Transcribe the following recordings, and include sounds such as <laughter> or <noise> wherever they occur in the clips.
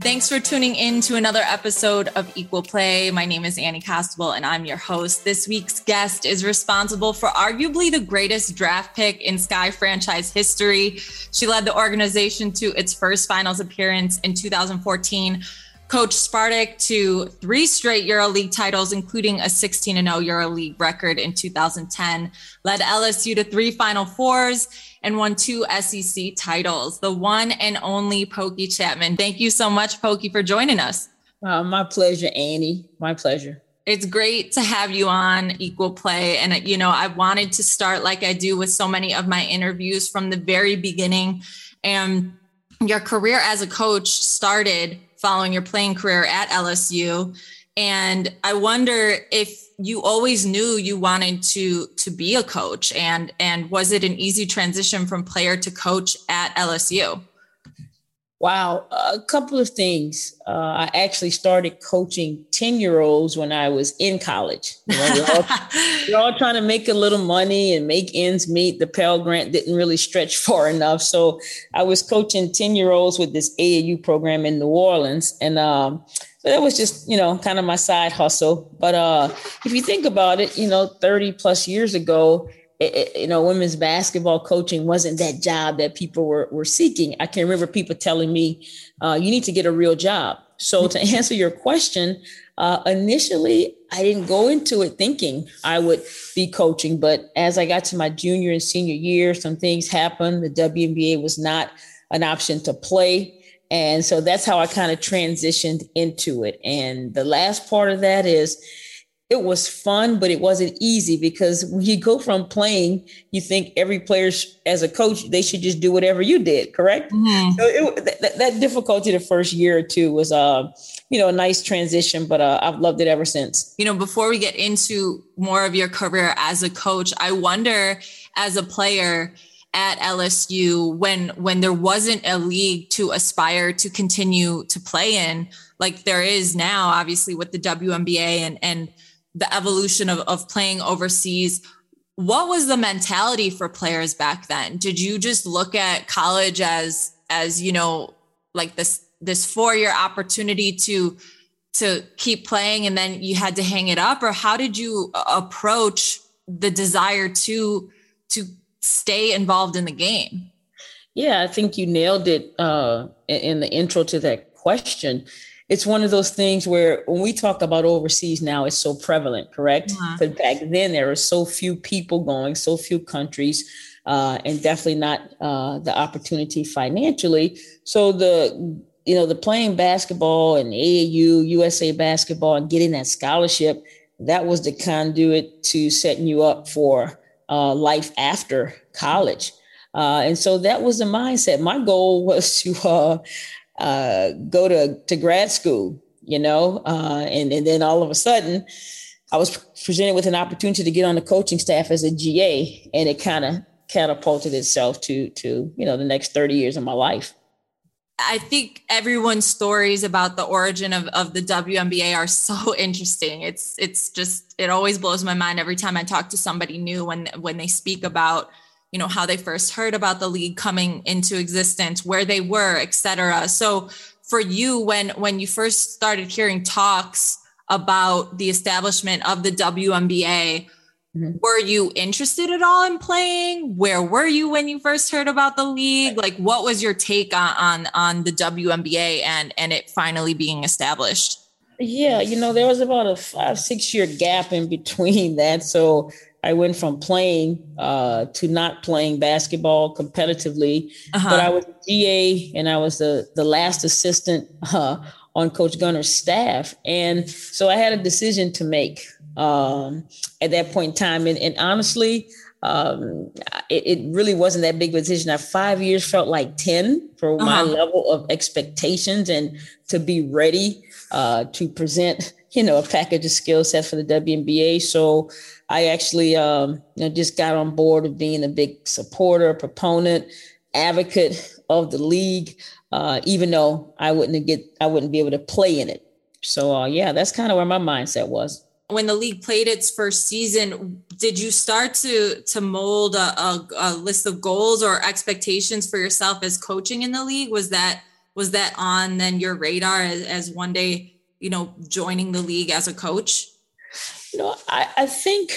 Thanks for tuning in to another episode of Equal Play. My name is Annie Costabile and I'm your host. This week's guest is responsible for arguably the greatest draft pick in Sky franchise history. She led the organization to its first finals appearance in 2014 coached Spartak to three straight EuroLeague titles, including a 16 0 EuroLeague record in 2010, led LSU to three Final Fours, and won two SEC titles. The one and only Pokey Chatman. Thank you so much, Pokey, for joining us. Uh, my pleasure, Annie. My pleasure. It's great to have you on Equal Play. And, you know, I wanted to start like I do with so many of my interviews from the very beginning. And your career as a coach started following your playing career at LSU. And I wonder if you always knew you wanted to to be a coach and and was it an easy transition from player to coach at LSU? Wow, a couple of things. Uh, I actually started coaching 10 year olds when I was in college. You know, we're, all, <laughs> we're, all, trying to make a little money and make ends meet. The Pell Grant didn't really stretch <laughs> far enough. So I was coaching 10 year olds with this AAU program in New Orleans. And um, so that was just, you know, kind of my side hustle. But uh, if you think about it, you know, 30 plus years ago, it, you know, women's basketball coaching wasn't that job that people were, were seeking. I can remember people telling me, uh, you need to get a real job. So to <laughs> answer your question, uh, initially, I didn't go into it thinking I would be coaching. But as I got to my junior and senior year, some things happened. The WNBA was not an option to play. And so that's how I kind of transitioned into it. And the last part of that is, it was fun, but it wasn't easy because when you go from playing, you think every player as a coach, they should just do whatever you did, correct? Mm-hmm. So it, that, that, difficulty the first year or two was, uh, you know, a nice transition, but uh, I've loved it ever since. You know, before we get into more of your career as a coach, I wonder as a player, at LSU when when there wasn't a league to aspire to continue to play in like there is now obviously with the WNBA and and the evolution of, of playing overseas. What was the mentality for players back then? Did you just look at college as as you know like this this four year opportunity to to keep playing and then you had to hang it up? Or how did you approach the desire to to stay involved in the game? Yeah i think you nailed it uh, in the intro to that question it's one of those things where when we talk about overseas now, it's so prevalent, correct? Uh-huh. But back then there were so few people going, so few countries, uh, and definitely not uh, the opportunity financially. So the you know the playing basketball and AAU, USA basketball, and getting that scholarship, that was the conduit to setting you up for uh, life after college. Uh, and so that was the mindset. My goal <laughs> was to uh, go to, to grad school, you know, uh, and, and then all of a sudden I was presented with an opportunity to get on the coaching staff as a GA and it kind of catapulted itself to, to, you know, the next 30 years of my life. I think everyone's stories about the origin of, of the WNBA are so <laughs> interesting. It's it's just it always blows my mind every time I talk to somebody new when when they speak about you know how they first heard about the league coming into existence where they were etc so for you when when you first started hearing talks about the establishment of the WNBA Mm-hmm. Were you interested at all in playing? Where were you when you first heard about the league? Like, what was your take on on, on the WNBA and and it finally being established? Yeah, you know, there was about a five six year gap in between that, so I went from playing uh, to not playing basketball competitively, uh-huh. but I was GA and I was the the last assistant uh, on Coach Gunter's staff, and so I had a decision to make um, at that point in time. And, and honestly, um, it, it, really wasn't that big of a decision. I five years felt like 10 for uh-huh. my level of expectations and to be ready uh, to present, you know, a package of skill sets for the WNBA. So I actually um, you know, just got on board of being a big supporter, proponent, advocate of the league, uh, even though I wouldn't get, I wouldn't be able to play in it. So uh, yeah, that's kind of where my mindset was when the league played its first season did you start to to mold a, a, a, list of goals or expectations for yourself as coaching in the league? Was that was that on then your radar as, as one day you know joining the league as a coach? You know i, I think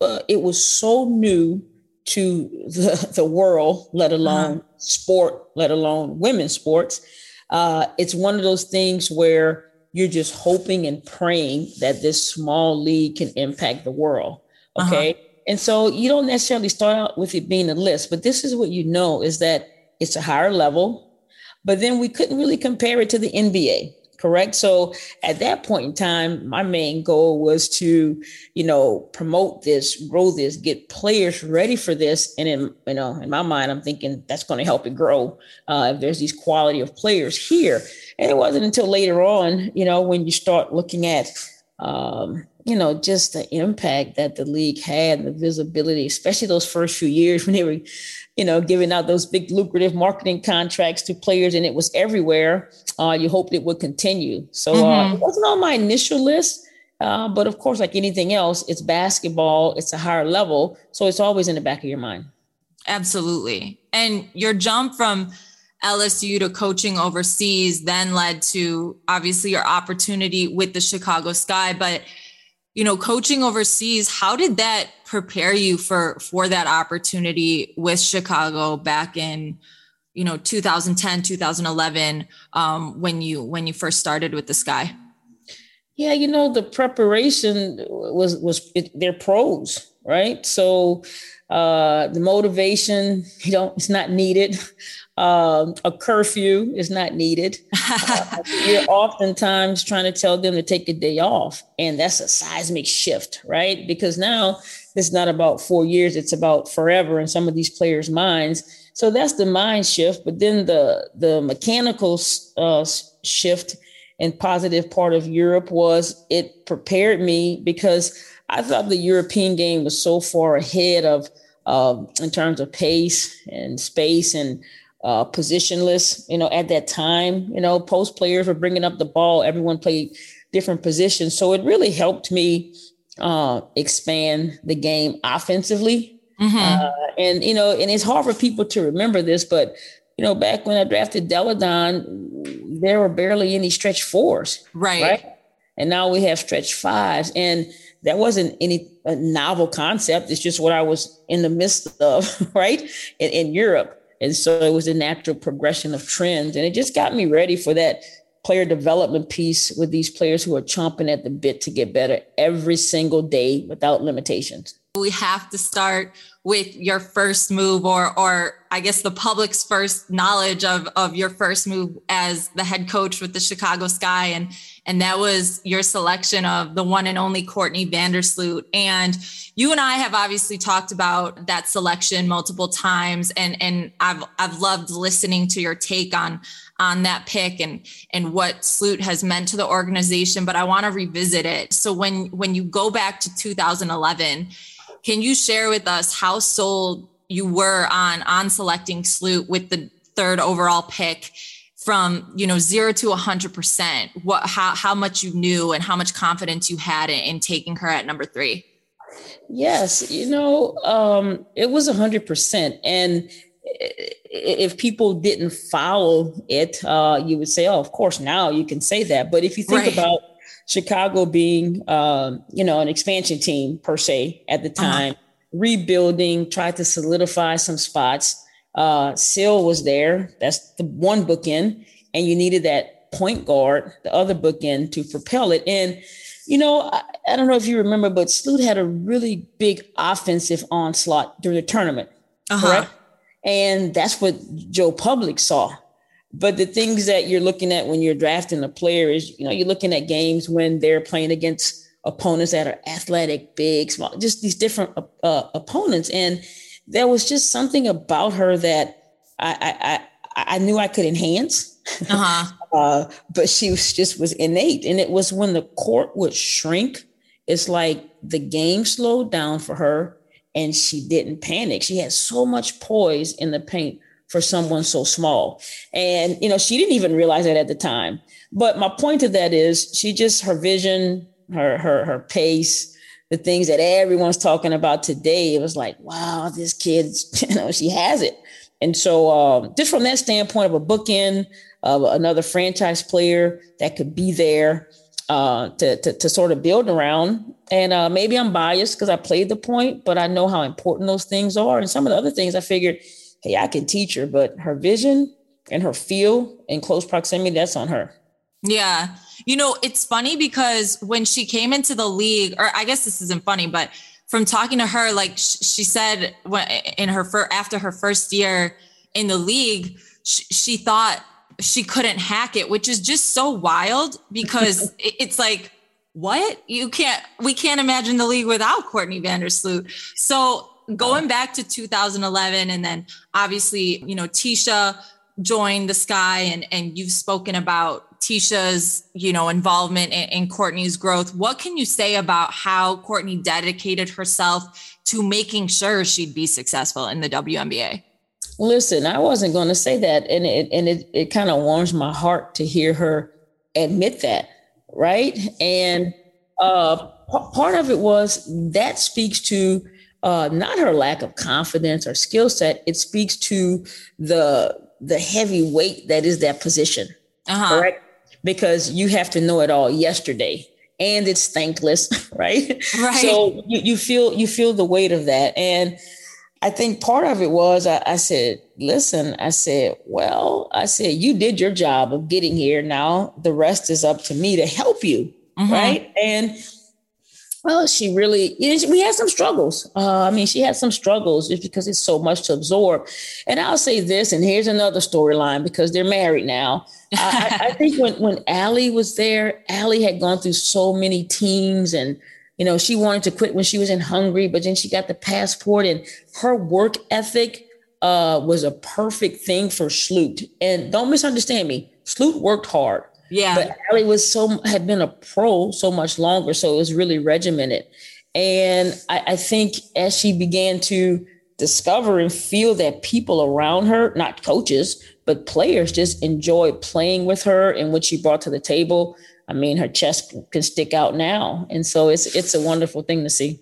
uh, it was so new to the, the world let alone uh-huh. sport let alone women's sports. Uh, it's one of those things where you're just hoping and praying that this small league can impact the world. Uh-huh. Okay. Uh-huh. And so you don't necessarily start out with it being a list, but this is what you know is that it's a higher level. But then we couldn't really compare it to the NBA correct? So at that point in time my main goal was to you know promote this grow this get players ready for this. And in you know in my mind i'm thinking that's going to help it grow uh, if there's these quality of players here. And it wasn't until later on you know when you start looking at um, you know, just the impact that the league had and the visibility, especially those first few years when they were, you know, giving out those big lucrative marketing contracts to players and it was everywhere. Uh, you hoped it would continue. So mm-hmm. uh, it wasn't on my initial list. Uh, but of course, like anything else, it's basketball, it's a higher level. So it's always in the back of your mind. Absolutely. And your jump from LSU to coaching overseas then led to obviously your opportunity with the Chicago Sky. But you know coaching overseas how did that prepare you for for that opportunity with chicago back in you know 2010 2011 um, when you when you first started with the sky? Yeah you know the preparation was was it, they're pros right? So uh the motivation <laughs> you know it's not needed um, a curfew is not needed. <laughs> Uh, you're oftentimes trying to tell them to take a day off, and that's a seismic shift, right? Because now it's not about four years; it's about forever in some of these players' minds. So that's the mind shift. But then the the mechanical uh, shift and positive part of Europe was it prepared me because I thought the European game was so far ahead of uh, in terms of pace and space and uh, positionless. You know, at that time, you know, post players were bringing up the ball. Everyone played different positions, so it really helped me uh, expand the game offensively. Mm-hmm. Uh, and you know, and it's hard for people to remember this, but you know, back when I drafted Delle Donne, there were barely any stretch fours, right? Right. And now we have stretch fives, and that wasn't any novel concept. It's just what I was in the midst of, <laughs> right, in, in Europe. And so it was a natural progression of trends. And it just got me ready for that player development piece with these players who are chomping at the bit to get better every single day without limitations. We have to start with your first move or or I guess the public's first knowledge of of your first move as the head coach with the Chicago Sky. And and that was your selection of the one and only Courtney Vandersloot. And you and I have obviously talked about that selection multiple times. And and I've I've loved listening to your take on on that pick and and what Sloot has meant to the organization but I want to revisit it. So when when you go back to 2011 can you share with us how sold you were on on selecting Sloot with the third overall pick from you know zero to a hundred percent? What how how much you knew and how much confidence you had in, in taking her at number three? Yes, you know, um, it was a hundred percent, and if people didn't follow it, uh, you would say, "Oh, of course." Now you can say that, but if you think right. about Chicago being, um, you know, an expansion team per se at the uh-huh. time, uh-huh. rebuilding, tried to solidify some spots. Uh, Syl was there. That's the one bookend, and you needed that point guard, the other bookend, to propel it. And you know, I, I don't know if you remember, but Sloot had a really big offensive onslaught during the tournament. Uh-huh. Correct. And that's what Joe Public saw. But the things that you're looking at when you're drafting a player is, you know, you're looking at games when they're playing against opponents that are athletic, big, small, just these different uh, uh opponents. And there was just something about her that I I, I knew I could enhance. Uh-huh. <laughs> uh, but she was just was innate, and it was when the court would shrink. It's like the game slowed down for her, and she didn't panic. She had so much poise in the paint for someone so small. And, you know, she didn't even realize that at the time. But my point to that is she just, her vision, her, her, her pace, the things that everyone's talking about today, it was like, wow, this kid, <laughs> you know, she has it. And so, um, just from that standpoint of a bookend, of another franchise player that could be there uh, to, to, to sort of build around. And uh, maybe I'm biased because I played the point, but I know how important those things are. And some of the other things I figured, hey, I can teach her, but her vision and her feel in close proximity, that's on her. Yeah. You know, it's funny because when she came into the league, or I guess this isn't funny, but from talking to her, like she said in her first, after her first year in the league, she, she thought she couldn't hack it, which is just so wild because <laughs> it's like, what? You can't, we can't imagine the league without Courtney Vandersloot. So going back to 2011 and then obviously you know Ticha joined the sky and and you've spoken about Ticha's you know involvement in, in courtney's growth. What can you say about how courtney dedicated herself to making sure she'd be successful in the WNBA listen i wasn't going to say that and it and it, it kind of warms my heart to hear her admit that right? And uh part of it was that speaks to uh, not her lack of confidence or skill set. It speaks to the the heavy weight that is that position. Uh-huh. Correct? Because you have to know it all yesterday. And it's thankless, right? <laughs> Right. So you, you feel you feel the weight of that. And I think part of it was I, I, said, listen, I said, well, I said, you did your job of getting here. Now the rest is up to me to help you. Mm-hmm. Right. And well, she really, we had some struggles. Uh, I mean, she had some struggles just because it's so much to absorb. And I'll say this, and here's another storyline because they're married now. I, I, <laughs> think when when Allie was there, Allie had gone through so many teams, and you know, she wanted to quit when she was in Hungary, but then she got the passport, and her work ethic uh, was a perfect thing for Sloot. And don't misunderstand me, Sloot worked hard. Yeah. But Allie was so had been a pro so much longer, so it was really regimented. And I, I think as she began to discover and feel that people around her, not coaches, but players, just enjoy playing with her and what she brought to the table. I mean, her chest can stick out now, and so it's it's a wonderful thing to see.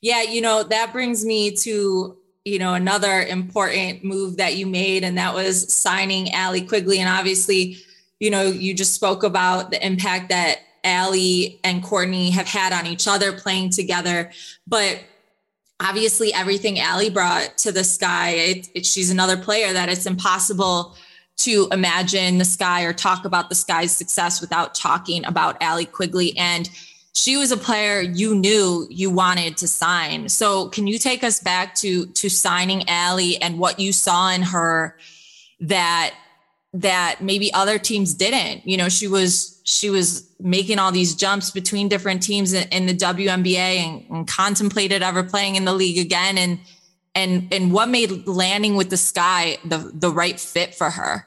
Yeah, you know that brings me to you know another important move that you made, and that was signing Allie Quigley, and obviously you know, you just spoke about the impact that Allie and Courtney have had on each other playing together. But obviously, everything Allie brought to the sky, it, it, she's another player that it's impossible to imagine the sky or talk about the sky's success without talking about Allie Quigley. And she was a player you knew you wanted to sign. So can you take us back to to signing Allie and what you saw in her that that maybe other teams didn't. You know, she was she was making all these jumps between different teams in, in the WNBA and, and, contemplated ever playing in the league again. And and and what made landing with the sky the the right fit for her?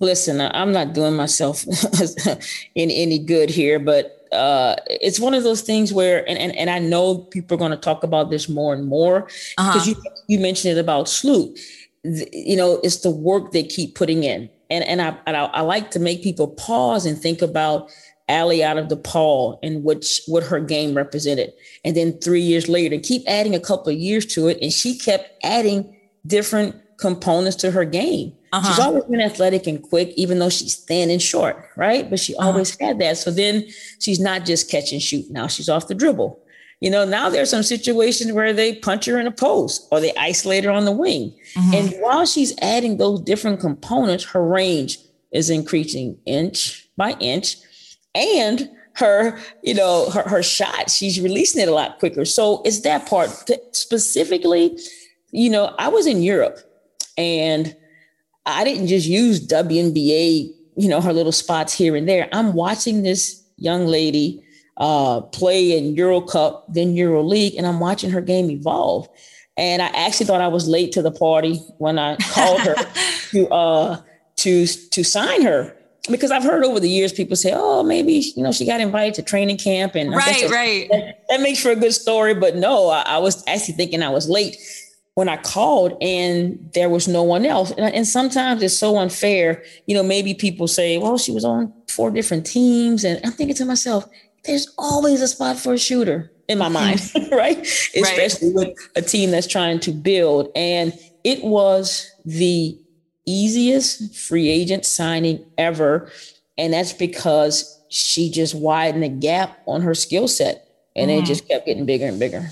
Listen, I'm not doing myself <laughs> in any good here, but uh, it's one of those things where, and, and, and I know people are going to talk about this more and more because uh-huh. you you mentioned it about Sloot you know, it's the work they keep putting in. And, and, I, and I, I like to make people pause and think about Allie out of DePaul and which what her game represented. And then three years later, keep adding a couple of years to it. And she kept adding different components to her game. Uh-huh. She's always been athletic and quick, even though she's thin and short, right? But she uh-huh. always had that. So then she's not just catch and shoot. Now she's off the dribble. You know, now there's some situations where they punch her in a post or they isolate her on the wing. Mm-hmm. And while she's adding those different components, her range is increasing inch by inch. And her, you know, her, her shot, she's releasing it a lot quicker. So it's that part. Specifically, you know, I was in Europe and I didn't just use WNBA, you know, her little spots here and there. I'm watching this young lady uh, play in Euro Cup, then Euro League, and I'm watching her game evolve. And I actually thought I was late to the party when I <laughs> called her to uh, to to sign her because I've heard over the years people say, "Oh, maybe you know she got invited to training camp," and right, right, that, that, makes for a good story. But no, I, I, was actually thinking I was late when I called, and there was no one else. And, and, sometimes it's so unfair. You know, maybe people say, "Well, she was on four different teams," and I'm thinking to myself, "There's always a spot for a shooter." In my mind, <laughs> right? Especially right. with a team that's trying to build. And it was the easiest free agent signing ever. And that's because she just widened the gap on her skill set and mm. it just kept getting bigger and bigger.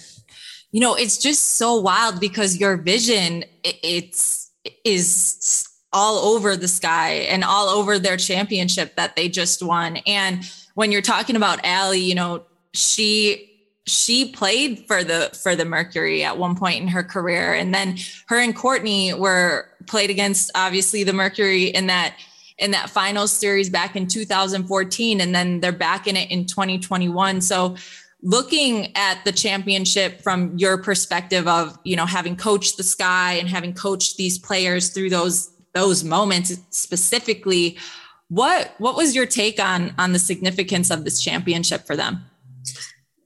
You know, it's just so wild because your vision it's is all over the sky and all over their championship that they just won. And when you're talking about Allie, you know, she she played for the for the Mercury at one point in her career, and then her and Courtney were played against obviously the Mercury in that in that final series back in 2014, and then they're back in it in 2021. So looking at the championship from your perspective of you know having coached the sky and having coached these players through those those moments specifically what what was your take on on the significance of this championship for them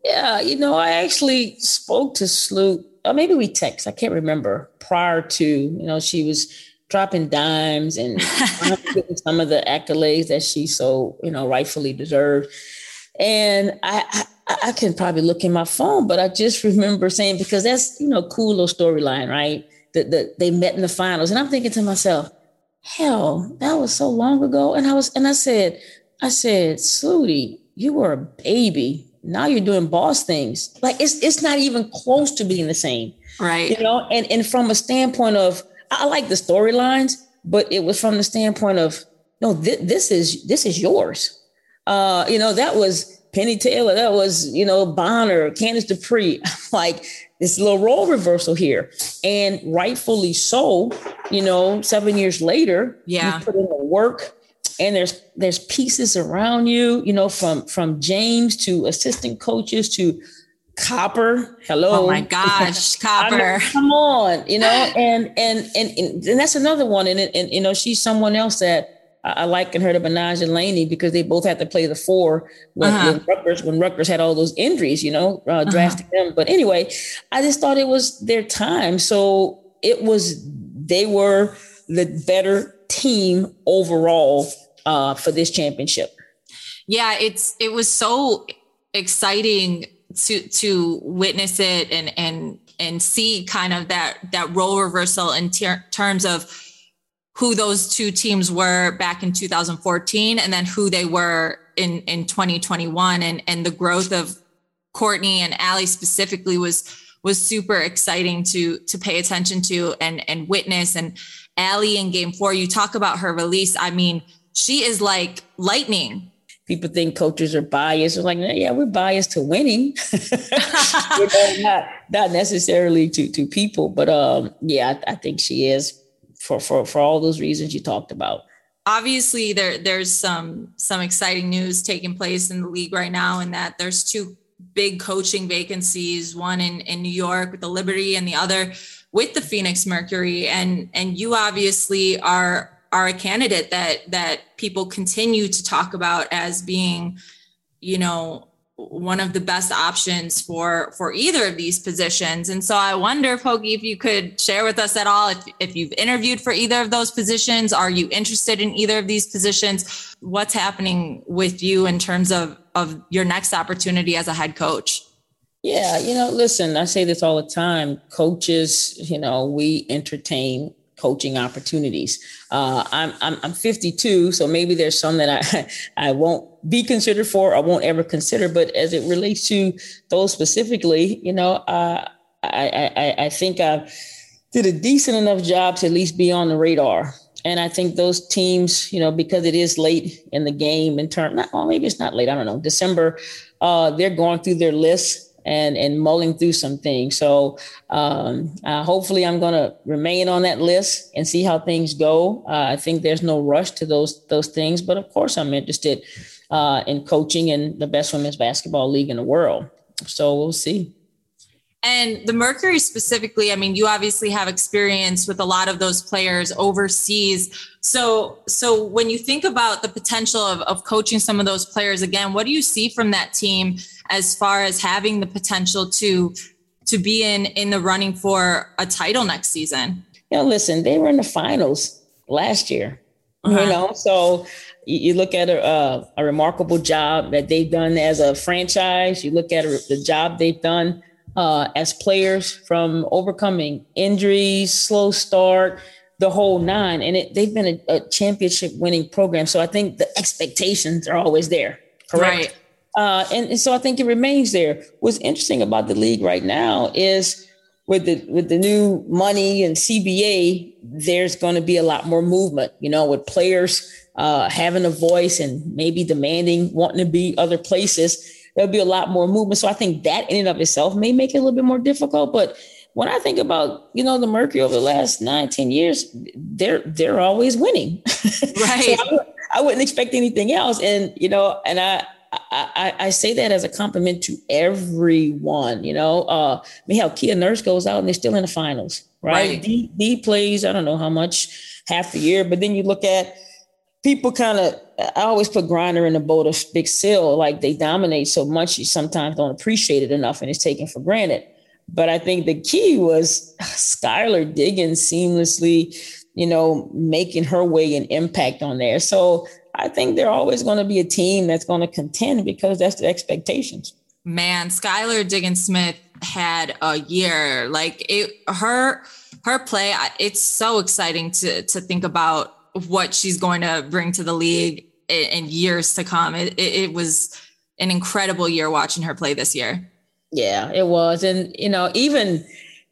yeah, you know, I actually spoke to Sloot, or maybe we text, I can't remember, prior to, you know, she was dropping dimes and <laughs> some of the accolades that she so, you know, rightfully deserved. And I, I, I can probably look in my phone, but I just remember saying, because that's, you know, cool little storyline, right? That the, they met in the finals. And I'm thinking to myself, hell, that was so long ago. And I was, and I said, I said, Slooty, you were a baby now you're doing boss things. Like it's it's not even close to being the same. Right. You know, and and from a standpoint of I like the storylines, but it was from the standpoint of no, th- this is this is yours. Uh, you know, that was Penny Taylor, that was, you know, Bonner, Candice Dupree. <laughs> like this little role reversal here. And rightfully so, you know, seven years later, yeah, you put in the work and there's there's pieces around you you know from from james to assistant coaches to copper. Hello. Oh my gosh <laughs> copper. come on you know <laughs> and, and and and that's another one. And, and you know she's someone else that I, liken her to and Laney because they both had to play the four when, uh-huh. when Rutgers when Rutgers had all those injuries, you know, uh, drafting uh-huh. them. But anyway, I just thought it was their time. So it was they were the better team overall uh, for this championship. Yeah, it's it was so exciting to to witness it and and and see kind of that that role reversal in ter- terms of who those two teams were back in 2014 and then who they were in in 2021 and and the growth of Courtney and Allie specifically was was super exciting to to pay attention to and and witness and Allie in game 4 you talk about her release I mean she is like lightning. People think coaches are biased. They're like, yeah, we're biased to winning. <laughs> not, not necessarily to, to people, but um, yeah, I, I think she is for, for, for all those reasons you talked about. Obviously there there's some some exciting news taking place in the league right now and that there's two big coaching vacancies one in in New York with the Liberty and the other with the Phoenix Mercury. And and you obviously are are a candidate that that people continue to talk about as being you know one of the best options for for either of these positions. And so i wonder Pokey if you could share with us at all if, if you've interviewed for either of those positions are you interested in either of these positions? What's happening with you in terms of of your next opportunity as a head coach? Yeah you know listen i say this all the time coaches you know we entertain coaching opportunities. Uh, I'm, I'm, I'm 52, so maybe there's some that I <laughs> I won't be considered for, or won't ever consider. But as it relates to those specifically, you know, uh, I, I I think I did a decent enough job to at least be on the radar. And I think those teams, you know, because it is late in the game in term, well, maybe it's not late. I don't know. December, uh, they're going through their lists and and mulling through some things. So um, uh, hopefully, I'm going to remain on that list and see how things go. Uh, I think there's no rush to those those things, but of course, I'm interested uh, in coaching in the best women's basketball league in the world. So we'll see. And the Mercury specifically, I mean, you obviously have experience with a lot of those players overseas. So, so when you think about the potential of, of coaching some of those players again, what do you see from that team as far as having the potential to to be in in the running for a title next season? You know, listen, they were in the finals last year. Uh-huh. You know, so you look at a, a, remarkable job that they've done as a franchise. You look at the job they've done uh, as players from overcoming injuries, slow start, the whole nine. And it, they've been a, a, championship winning program. So I think the expectations are always there. Correct. Right. Uh, and, and so I think it remains there. What's interesting about the league right now is with the with the new money and CBA, there's going to be a lot more movement. You know, with players uh, having a voice and maybe demanding, wanting to be other places there'll be a lot more movement. So I think that in and of itself may make it a little bit more difficult. But when I think about, you know, the Mercury over the last nine, 10 years, they're they're always winning. <laughs> Right. so I, I, wouldn't expect anything else. And, you know, and I I, I, say that as a compliment to everyone. You know, uh, I mean, hell, Kia Nurse goes out and they're still in the finals, right? right. D, D plays, I don't know how much half the year, but then you look at people kind of I always put Griner in the boat of Big Sil. Like they dominate so much, you sometimes don't appreciate it enough, and it's taken for granted. But I think the key was <sighs> Skylar Diggins seamlessly, you know, making her way and impact on there. So I think they're always going to be a team that's going to contend because that's the expectations. Man, Skylar Diggins Smith had a year like it. Her her play. It's so exciting to to think about what she's going to bring to the league in, in years to come. It, it, it was an incredible year watching her play this year. Yeah, it was. And, you know, even,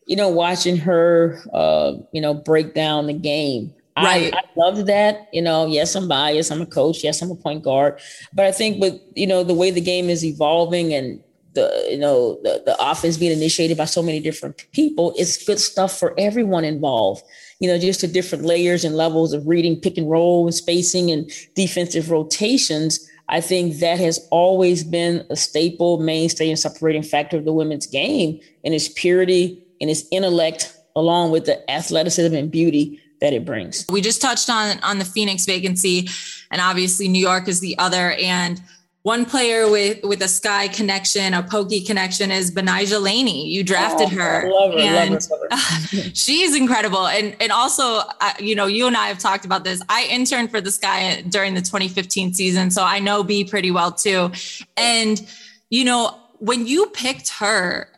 you know, watching her, uh, you know, break down the game. Right. I, I loved that. You know, yes, I'm biased. I'm a coach. Yes, I'm a point guard. But I think with, you know, the way the game is evolving and the, you know, the, the offense being initiated by so many different people, it's good stuff for everyone involved you know, just the different layers and levels of reading pick and roll and spacing and defensive rotations. I think that has always been a staple, mainstay, and separating factor of the women's game and its purity and its intellect, along with the athleticism and beauty that it brings. We just touched on on the Phoenix vacancy, and obviously New York is the other. And one player with with a sky connection, a pokey connection is Betnijah Laney. You drafted oh, her, her, and love her, love <laughs> her. she's incredible. And and also, uh, you know, you and I have talked about this. I interned for the Sky during the 2015 season, so I know B pretty well too. And you know, when you picked her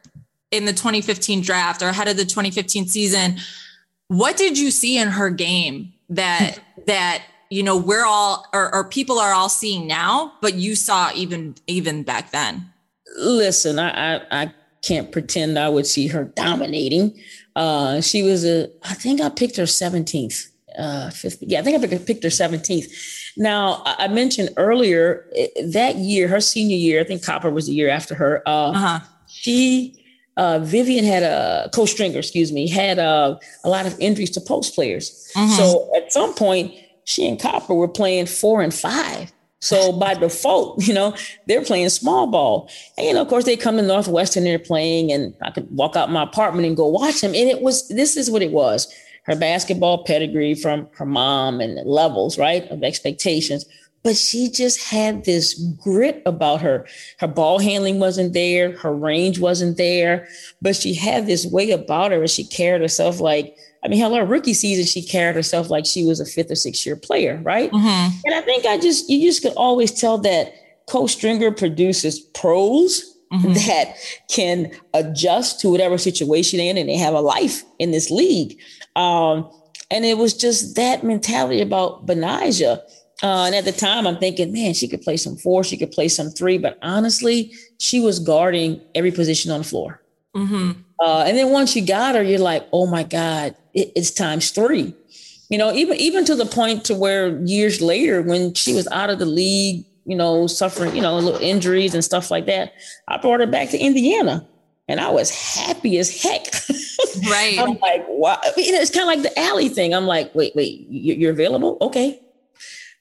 in the 2015 draft or ahead of the 2015 season, what did you see in her game that that you know we're all or, or people are all seeing now but you saw even even back then listen I, I i can't pretend i would see her dominating uh she was a i think i picked her 17th uh fifth, yeah i think i picked her 17th now i mentioned earlier eh, that year her senior year i think copper was the year after her uh uh-huh. she uh, Vivian had a Coach Stringer, excuse me, had uh, a lot of injuries to post players. Mm-hmm. So at some point, she and Copper were playing four and five. So by default, <laughs> you know, they're playing small ball. And, you know, of course, they come to Northwestern, they're playing, and I could walk out my apartment and go watch them. And it was, this is what it was her basketball pedigree from her mom and levels, right, of expectations. But she just had this grit about her. Her ball handling wasn't there, her range wasn't there, but she had this way about her and she carried herself like, I mean, hell, her rookie season, she carried herself like she was a fifth or sixth year player, right? Mm-hmm. And I think I just, you just could always tell that Coach Stringer produces pros mm-hmm. that can adjust to whatever situation they're in and they have a life in this league. Um, and it was just that mentality about Betnijah. Uh, and at the time, I'm thinking, man, she could play some four, she could play some three, but honestly, she was guarding every position on the floor. Mm-hmm. Uh, and then once you got her, you're like, oh my God, it, it's times three. You know, even even to the point to where years later, when she was out of the league, you know, suffering, you know, little injuries and stuff like that, I brought her back to Indiana, and I was happy as heck. Right. <laughs> I'm like, wow. I mean, it's kind of like the Allie thing. I'm like, wait, wait, you're available? Okay.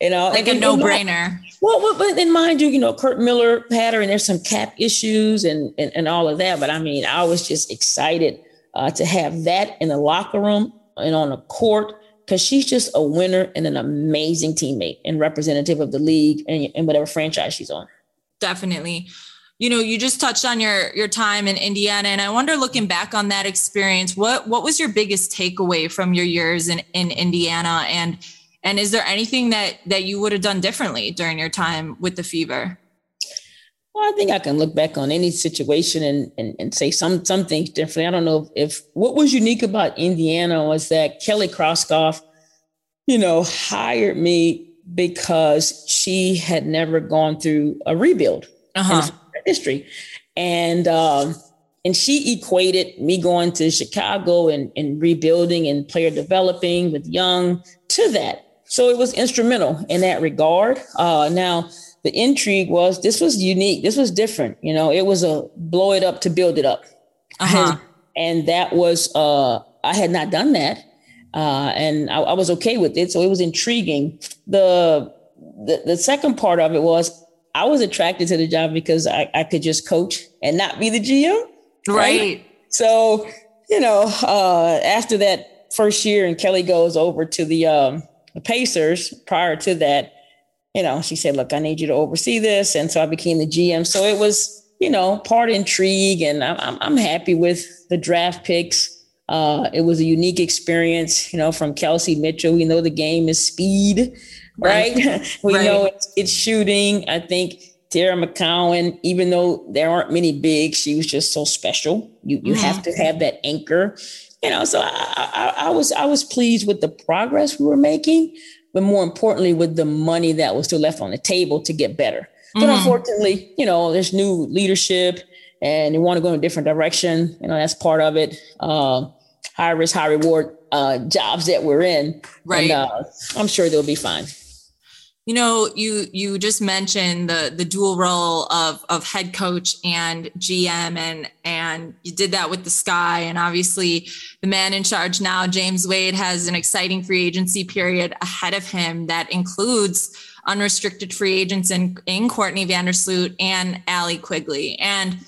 You know, like and, a no brainer. Well, but then mind you, you know, Curt Miller had her, and there's some cap issues and and, and all of that. But I mean, I was just excited uh, to have that in the locker room and on the court because she's just a winner and an amazing teammate and representative of the league and, and whatever franchise she's on. Definitely. You know, you just touched on your your time in Indiana, and I wonder, looking back on that experience, what what was your biggest takeaway from your years in in Indiana, and and is there anything that that you would have done differently during your time with the Fever? Well, I think I can look back on any situation and, and, and say some some things differently. I don't know if, if what was unique about Indiana was that Kelly Krauskopf, you know, hired me because she had never gone through a rebuild uh-huh. in history, and um, and she equated me going to Chicago and, and rebuilding and player developing with young to that. So it was instrumental in that regard. Uh, now the intrigue was this was unique. This was different. You know, it was a blow it up to build it up. Uh-huh. And, and, that was, uh, I had not done that. Uh, and I, I, was okay with it. So it was intriguing. The, the, the second part of it was I was attracted to the job because I, I could just coach and not be the GM. Right. right? So, you know, uh, after that first year and Kelly goes over to the, um, the Pacers prior to that, you know, she said, look, I need you to oversee this. And so I became the GM. So it was, you know, part intrigue and I'm, I'm happy with the draft picks. Uh, it was a unique experience, you know, from Kelsey Mitchell. We know the game is speed, right? right. <laughs> we right. know it's, it's, shooting. I think Teaira McCowan, even though there aren't many big, she was just so special. You you mm-hmm. have to have that anchor, you know. So I, I, I was I was pleased with the progress we were making but more importantly, with the money that was still left on the table to get better. But mm-hmm. unfortunately, you know, there's new leadership and they want to go in a different direction. You know, that's part of it. Uh, high risk, high reward uh, jobs that we're in. Right. And, uh, I'm sure they'll be fine you know you you just mentioned the the dual role of of head coach and gm and and you did that with the sky and obviously the man in charge now james wade has an exciting free agency period ahead of him that includes unrestricted free agents in, in courtney vandersloot and allie quigley. And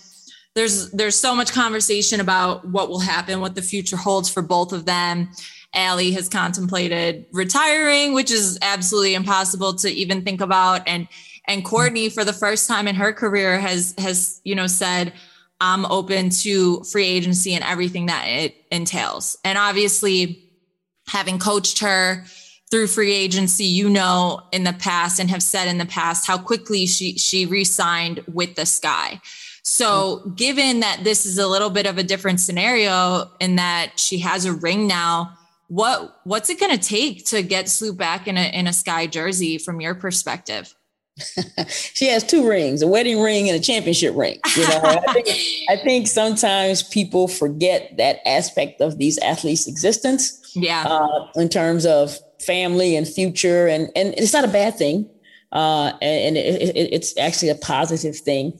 there's there's so much conversation about what will happen what the future holds for both of them Allie has contemplated retiring, which is absolutely impossible to even think about. And and mm-hmm. Courtney, for the first time in her career, has has you know said, "I'm open to free agency and everything that it entails." And obviously, having coached her through free agency, you know, in the past and have said in the past how quickly she she re-signed with the Sky. So, mm-hmm. given that this is a little bit of a different scenario in that she has a ring now, what what's it going to take to get Sloot back in a in a sky jersey from your perspective? <laughs> she has two rings, a wedding ring and a championship ring. You know, I, think, I think sometimes people forget that aspect of these athletes' existence. Yeah. Uh, in terms of family and future, and and it's not a bad thing, uh, and, and it, it, it's actually a positive thing.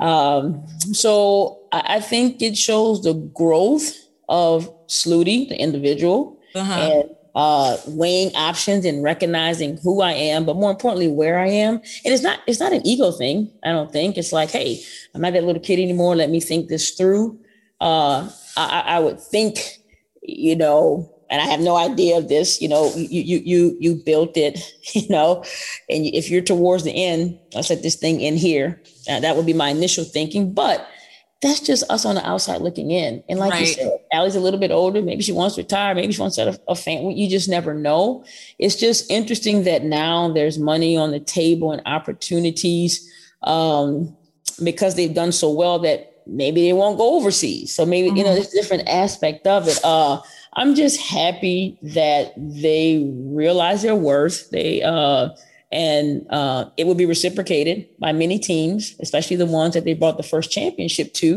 Um, so I, I think it shows the growth of Slooty, the individual, uh-huh. and uh, weighing options and recognizing who I am, but more importantly, where I am. And it's not it's not an ego thing. I don't think it's like, hey, I'm not that little kid anymore. Let me think this through. Uh, I, I would think, you know, and I have no idea of this. You know, you you you you built it, <laughs> you know, and if you're towards the end, I set this thing in here. Uh, that would be my initial thinking, but that's just us on the outside looking in. And like right. you said, Allie's a little bit older. Maybe she wants to retire. Maybe she wants to have a, a fan. You just never know. It's just interesting that now there's money on the table and opportunities um, because they've done so well that maybe they won't go overseas. So maybe, mm-hmm. you know, mm-hmm. there's different aspect of it. Uh, I'm just happy that they realize their worth. They uh, and uh, it will be reciprocated by many teams, especially the ones that they brought the first championship to.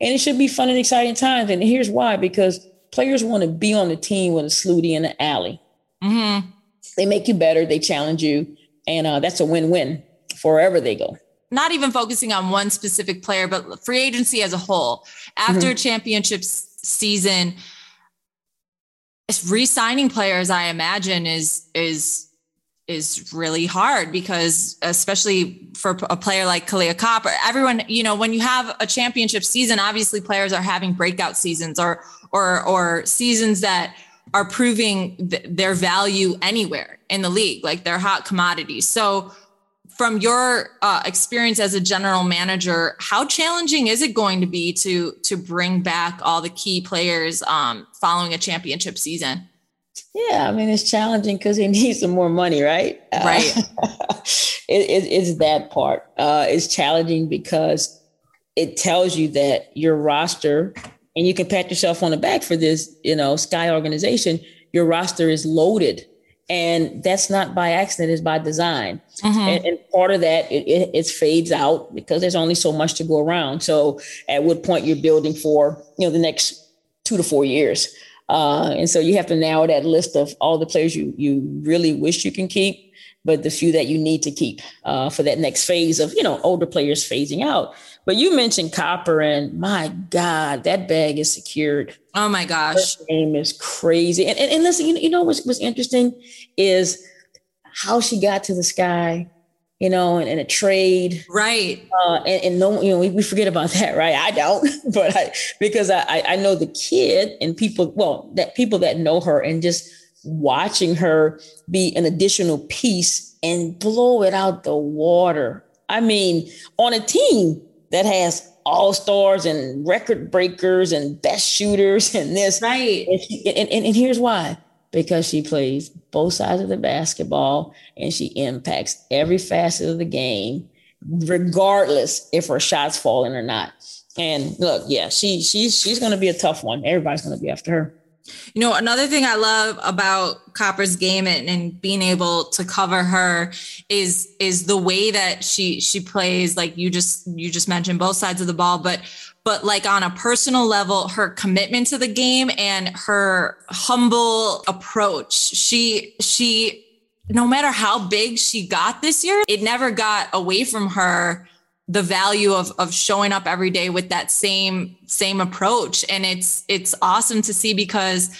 And it should be fun and exciting times. And here's why: because players want to be on the team with a Slooty in the Allie. Mm-hmm. They make you better. They challenge you, and uh, that's a win-win wherever they go not even focusing on one specific player, but free agency as a whole. After mm-hmm. championships season, re-signing players, I imagine, is is is really hard because especially for a player like Kahleah Copper, everyone, you know, when you have a championship season, obviously players are having breakout seasons or or or seasons that are proving th- their value anywhere in the league, like they're hot commodities. So from your uh, experience as a general manager, how challenging is it going to be to to bring back all the key players um, following a championship season? Yeah, I mean it's challenging because he <laughs> needs some more money, right? Right. Uh, <laughs> it, it, it's that part. Uh, it's challenging because it tells you that your roster, and you can pat yourself on the back for this. You know, Sky organization, your roster is loaded and that's not by accident it's by design mm-hmm. and, and, part of that it, it, it, fades out because there's only so much to go around so at what point you're building for you know the next two to four years uh, and so you have to narrow that list of all the players you you really wish you can keep but the few that you need to keep uh, for that next phase of you know older players phasing out but you mentioned copper, and my God, that bag is secured. Oh my gosh, Her name is crazy. And, and, and listen, you, you know what's, what's interesting is how she got to the sky you know, in, in, a trade. Right. Uh, and, and, no, you know, we, we, forget about that, <laughs> right? I don't, <laughs> but I, because I, I know the kid and people, well, that people that know her and just watching her be an additional piece and blow it out the water. I mean, on a team that has all stars and record breakers and best shooters <laughs> and this. Right. And, and, and, and here's why because she plays both sides of the basketball and she impacts every facet of the game, regardless if her shots falling or not. And look, yeah, she she's she's gonna be a tough one. Everybody's gonna be after her. You know, another thing I love about Copper's game and, and, being able to cover her is is the way that she she plays. Like you just you just mentioned both sides of the ball, but but like on a personal level, her commitment to the game and her humble approach. She she no matter how big she got this year, it never got away from her the value of of showing up every day with that same same approach and it's it's awesome to see because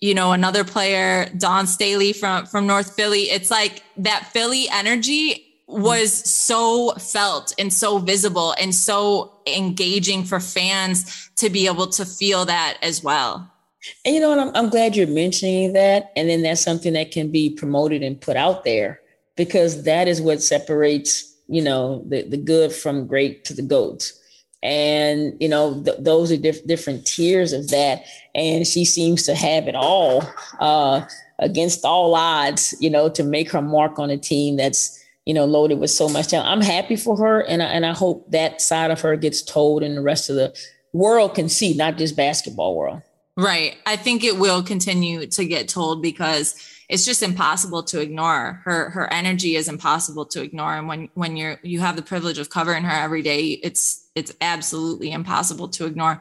you know another player Dawn Staley from from North Philly it's like that Philly energy was so felt and so visible and so engaging for fans to be able to feel that as well and you know what I'm, I'm glad you're mentioning that and then that's something that can be promoted and put out there because that is what separates you know, the, the good from great to the goats. And, you know, th- those are diff- different tiers of that. And she seems to have it all uh, against all odds, you know, to make her mark on a team that's, you know, loaded with so much talent. I'm happy for her. And I, and I hope that side of her gets told and the rest of the world can see, not just basketball world. Right. I think it will continue to get told because it's just impossible to ignore her her energy is impossible to ignore and when when you're you have the privilege of covering her every day it's it's absolutely impossible to ignore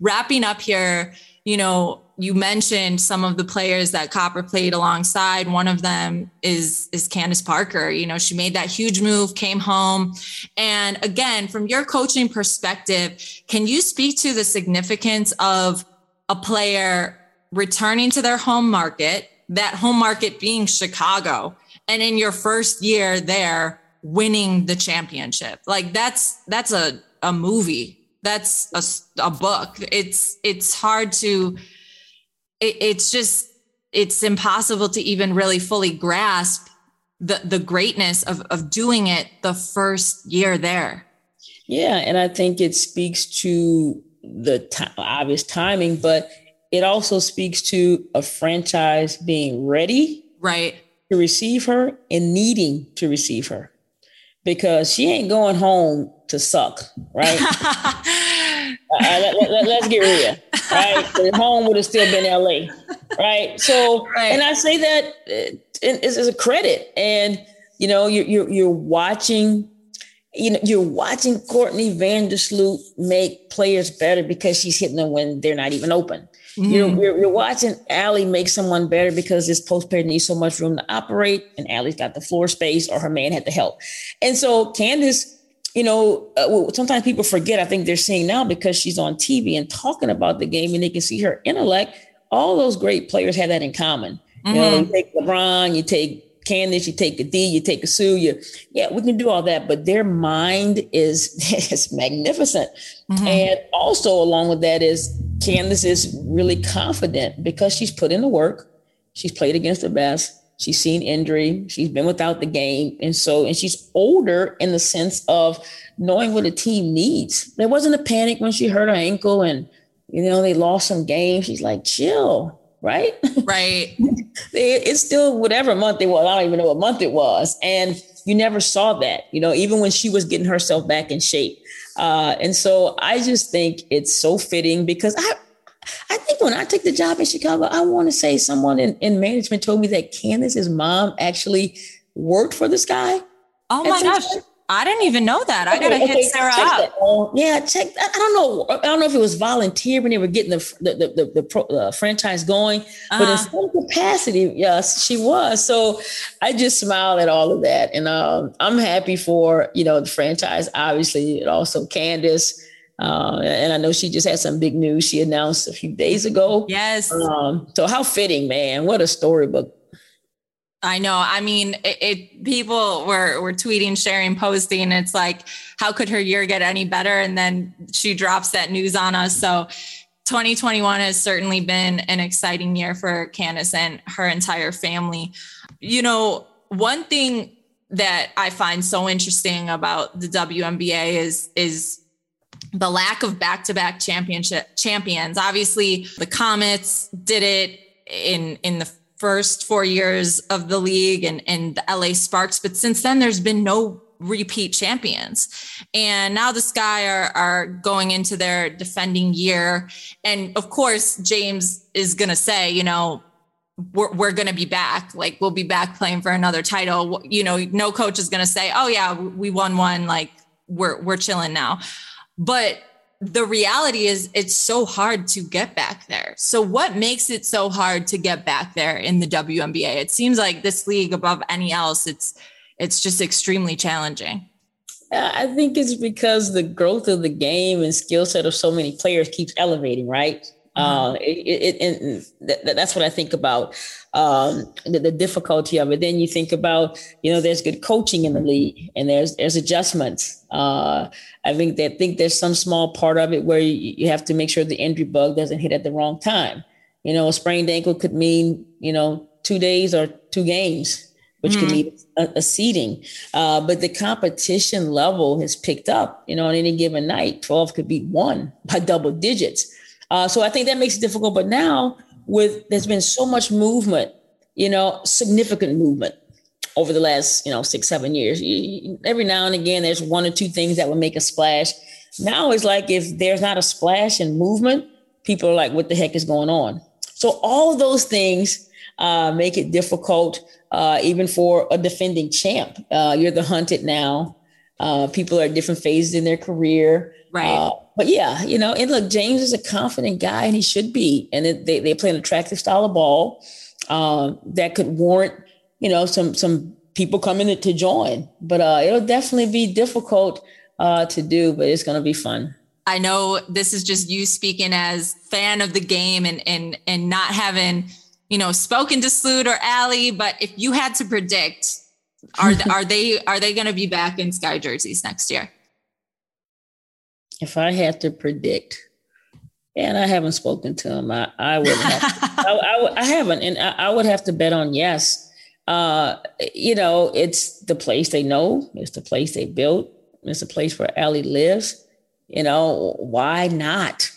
wrapping up here you know you mentioned some of the players that copper played alongside one of them is is candace parker you know she made that huge move came home and again from your coaching perspective can you speak to the significance of a player returning to their home market that home market being Chicago and in your first year there winning the championship. Like that's that's a a movie. That's a, a book. It's it's hard to it, it's just it's impossible to even really fully grasp the the greatness of of doing it the first year there. Yeah, and I think it speaks to the obvious timing, but it also speaks to a franchise being ready right to receive her and needing to receive her because she ain't going home to suck right <laughs> uh, let, us let, get real right? <laughs> the home would have still been LA, right? So, right. and I say that as a credit, and you know, you're you're, you're watching. You know, you're watching Courtney Vandersloot make players better because she's hitting them when they're not even open. Mm-hmm. You're, you're, you're, watching Allie make someone better because this post player needs so much room to operate, and Allie's got the floor space, or her man had to help. And so Candace, you know, uh, sometimes people forget. I think they're seeing now because she's on TV and talking about the game, and they can see her intellect. All those great players have that in common. Mm-hmm. You know, you take LeBron, you take Candace, you take a D, you take a Sue, you, yeah, we can do all that, but their mind is, <laughs> is magnificent. Mm-hmm. And also along with that is Candace is really confident because she's put in the work. She's played against the best. She's seen injury. She's been without the game. And so, and she's older in the sense of knowing what a team needs. There wasn't a panic when she hurt her ankle and, you know, they lost some games. She's like, chill, right? Right. <laughs> it's still whatever month it was. I don't even know what month it was. And you never saw that, you know, even when she was getting herself back in shape. Uh, and so I just think it's so fitting because I, I think when I took the job in Chicago, I want to say someone in, in management told me that Candace's mom actually worked for this guy. Oh my gosh. I didn't even know that. I gotta okay, hit Sarah up. Oh, yeah, check. I, I, don't know. I don't know if it was volunteer when they were getting the the the, the, the pro, uh, franchise going, uh-huh. but in uh-huh. some capacity, yes, she was. So I just smiled at all of that, and um, I'm happy for you know the franchise, obviously, and also Candace. Uh, and I know she just had some big news she announced a few days ago. Yes. Um, so how fitting, man! What a storybook I know. I mean, it, it, people were were tweeting, sharing, posting. It's like, how could her year get any better? And then she drops that news on us. So 2021 has certainly been an exciting year for Candace and her entire family. You know, one thing that I find so interesting about the WNBA is is the lack of back-to-back championship champions. Obviously, the Comets did it in in the first four years of the league and, and the LA Sparks. But since then, there's been no repeat champions. And now the Sky are, are going into their defending year. And of course, James is going to say, you know, we're, we're going to be back. Like we'll be back playing for another title. You know, no coach is going to say, oh yeah, we won one. Like we're, we're chilling now. But the reality is it's so hard to get back there. So what makes it so hard to get back there in the WNBA? It seems like this league above any else it's it's just extremely challenging. I think it's because the growth of the game and skill set of so many players keeps elevating, right? Uh, it, it, it, that's what I think about um, the, the, difficulty of it. Then you think about, you know, there's good coaching in the league and there's there's adjustments. Uh, I think that think there's some small part of it where you, you have to make sure the injury bug doesn't hit at the wrong time. You know, a sprained ankle could mean, you know, two days or two games which mm-hmm. could mean a, a seeding. Uh, but the competition level has picked up. You know, on any given night, 12 could be one by double digits. Uh, so I think that makes it difficult. But now with there's been so much movement, you know, significant movement over the last, you know, six, seven years. You, every now and again, there's one or two things that would make a splash. Now it's like if there's not a splash and movement, people are like, what the heck is going on? So all those things uh, make it difficult, uh, even for a defending champ. Uh, you're the hunted now. Uh, people are at different phases in their career. Right. But yeah, you know, and look, James is a confident guy, and he should be. And it, they they play an attractive style of ball uh, that could warrant, you know, some some people coming to join. But uh, it'll definitely be difficult uh, to do, but it's going to be fun. I know this is just you speaking as fan of the game and and and not having you know spoken to Sloot or Allie, but if you had to predict, are <laughs> are they are they going to be back in Sky jerseys next year? If I had to predict, and I haven't spoken to him, I, I would have, <laughs> I, I, I, haven't, and I, I, would have to bet on yes. Uh, you know, it's the place they know, it's the place they built, it's the place where Allie lives. You know, why not?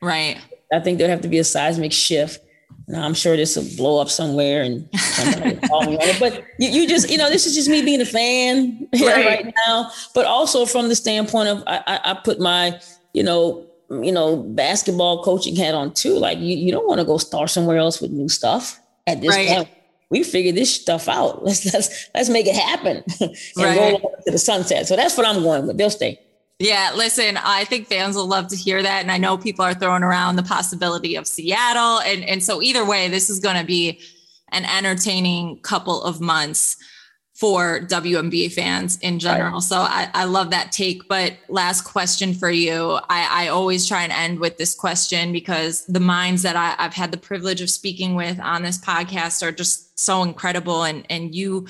Right. I think there'd have to be a seismic shift. Now I'm sure this will blow up somewhere and somebody call me on it. But you, you, just, you know, this is just me being a fan <laughs> right. right now. But also from the standpoint of I, I, I put my, you know, you know, basketball coaching hat on too. Like you, you don't want to go start somewhere else with new stuff at this right. point. We figured this stuff out. <laughs> Let's let's let's make it happen <laughs> and right. go to the sunset. So that's what I'm going with. They'll stay. Yeah, listen, I think fans will love to hear that. And I know people are throwing around the possibility of Seattle. And, and so either way, this is going to be an entertaining couple of months for WNBA fans in general. Right. So I, I love that take. But last question for you. I, I always try and end with this question because the minds that I, I've had the privilege of speaking with on this podcast are just so incredible. And, and you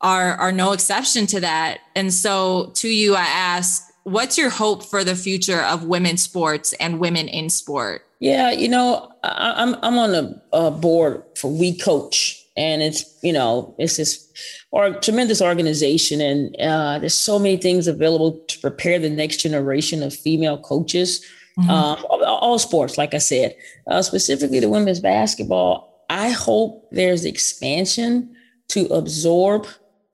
are, are no exception to that. And so to you, I ask, what's your hope for the future of women's sports and women in sport? Yeah, you know, I, am I'm on a, a, board for We Coach, and it's you know it's this or tremendous organization, and uh, there's so many things available to prepare the next generation of female coaches. Mm-hmm. All, all, sports, like I said, uh, specifically the women's basketball. I hope there's expansion to absorb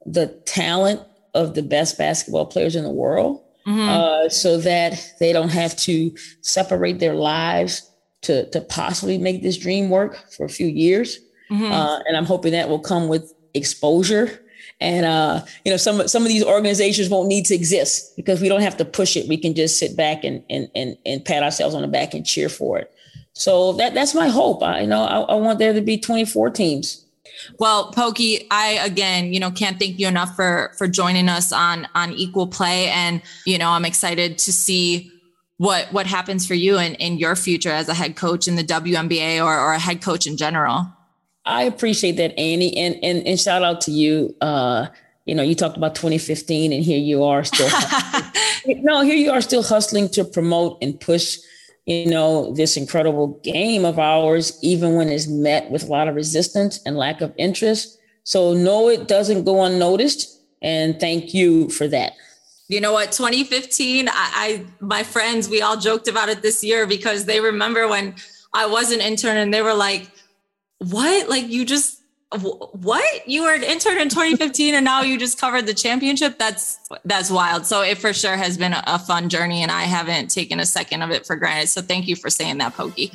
the talent of the best basketball players in the world mm-hmm. uh, so that they don't have to separate their lives to, to possibly make this dream work for a few years. Mm-hmm. Uh, and I'm hoping that will come with exposure. And uh, you know, some some of these organizations won't need to exist because we don't have to push it. We can just sit back and and and, and pat ourselves on the back and cheer for it. So that that's my hope. I you know I, I want there to be 24 teams well, Pokey, I again, you know, can't thank you enough for for joining us on on Equal Play, and you know, I'm excited to see what what happens for you in in your future as a head coach in the WNBA or or a head coach in general. I appreciate that, Annie, and and and shout out to you. Uh, you know, you talked about 2015, and here you are still. <laughs> no, here you are still hustling to promote and push you know, this incredible game of ours, even when it's met with a lot of resistance and lack of interest. So, no, it doesn't go unnoticed. And thank you for that. You know what? 2015, I, I my friends, we all joked about it this year because they remember when I was an intern and they were like, what? Like, you just what? You were an intern in 2015 and now you just covered the championship? That's that's wild. So it for sure has been a, fun journey and i haven't taken a second of it for granted. So thank you for saying that pokey